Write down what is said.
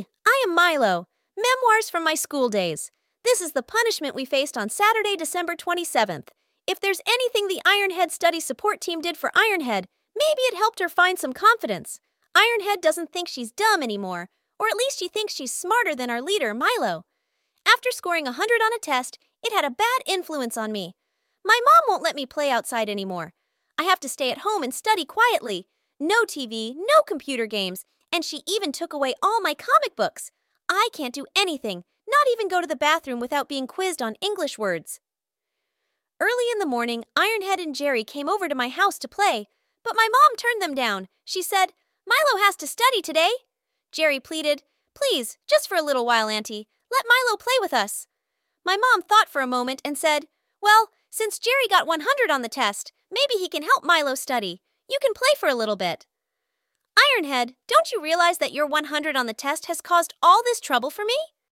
I am Milo. Memoirs from my school days. This is the punishment we faced on Saturday, December 27th. If there's anything the Ironhead study support team did for Ironhead, maybe it helped her find some confidence. Ironhead doesn't think she's dumb anymore, or at least she thinks she's smarter than our leader, Milo. After scoring a 100 on a test, it had a bad influence on me. My mom won't let me play outside anymore. I have to stay at home and study quietly. No TV, no computer games, and she even took away all my comic books. I can't do anything, not even go to the bathroom without being quizzed on English words. Early in the morning, Ironhead and Jerry came over to my house to play, but my mom turned them down. She said, Milo has to study today. Jerry pleaded, Please, just for a little while, Auntie. Let Milo play with us. My mom thought for a moment and said, Well, since Jerry got 100 on the test, maybe he can help Milo study. You can play for a little bit. Ironhead, don't you realize that your 100 on the test has caused all this trouble for me?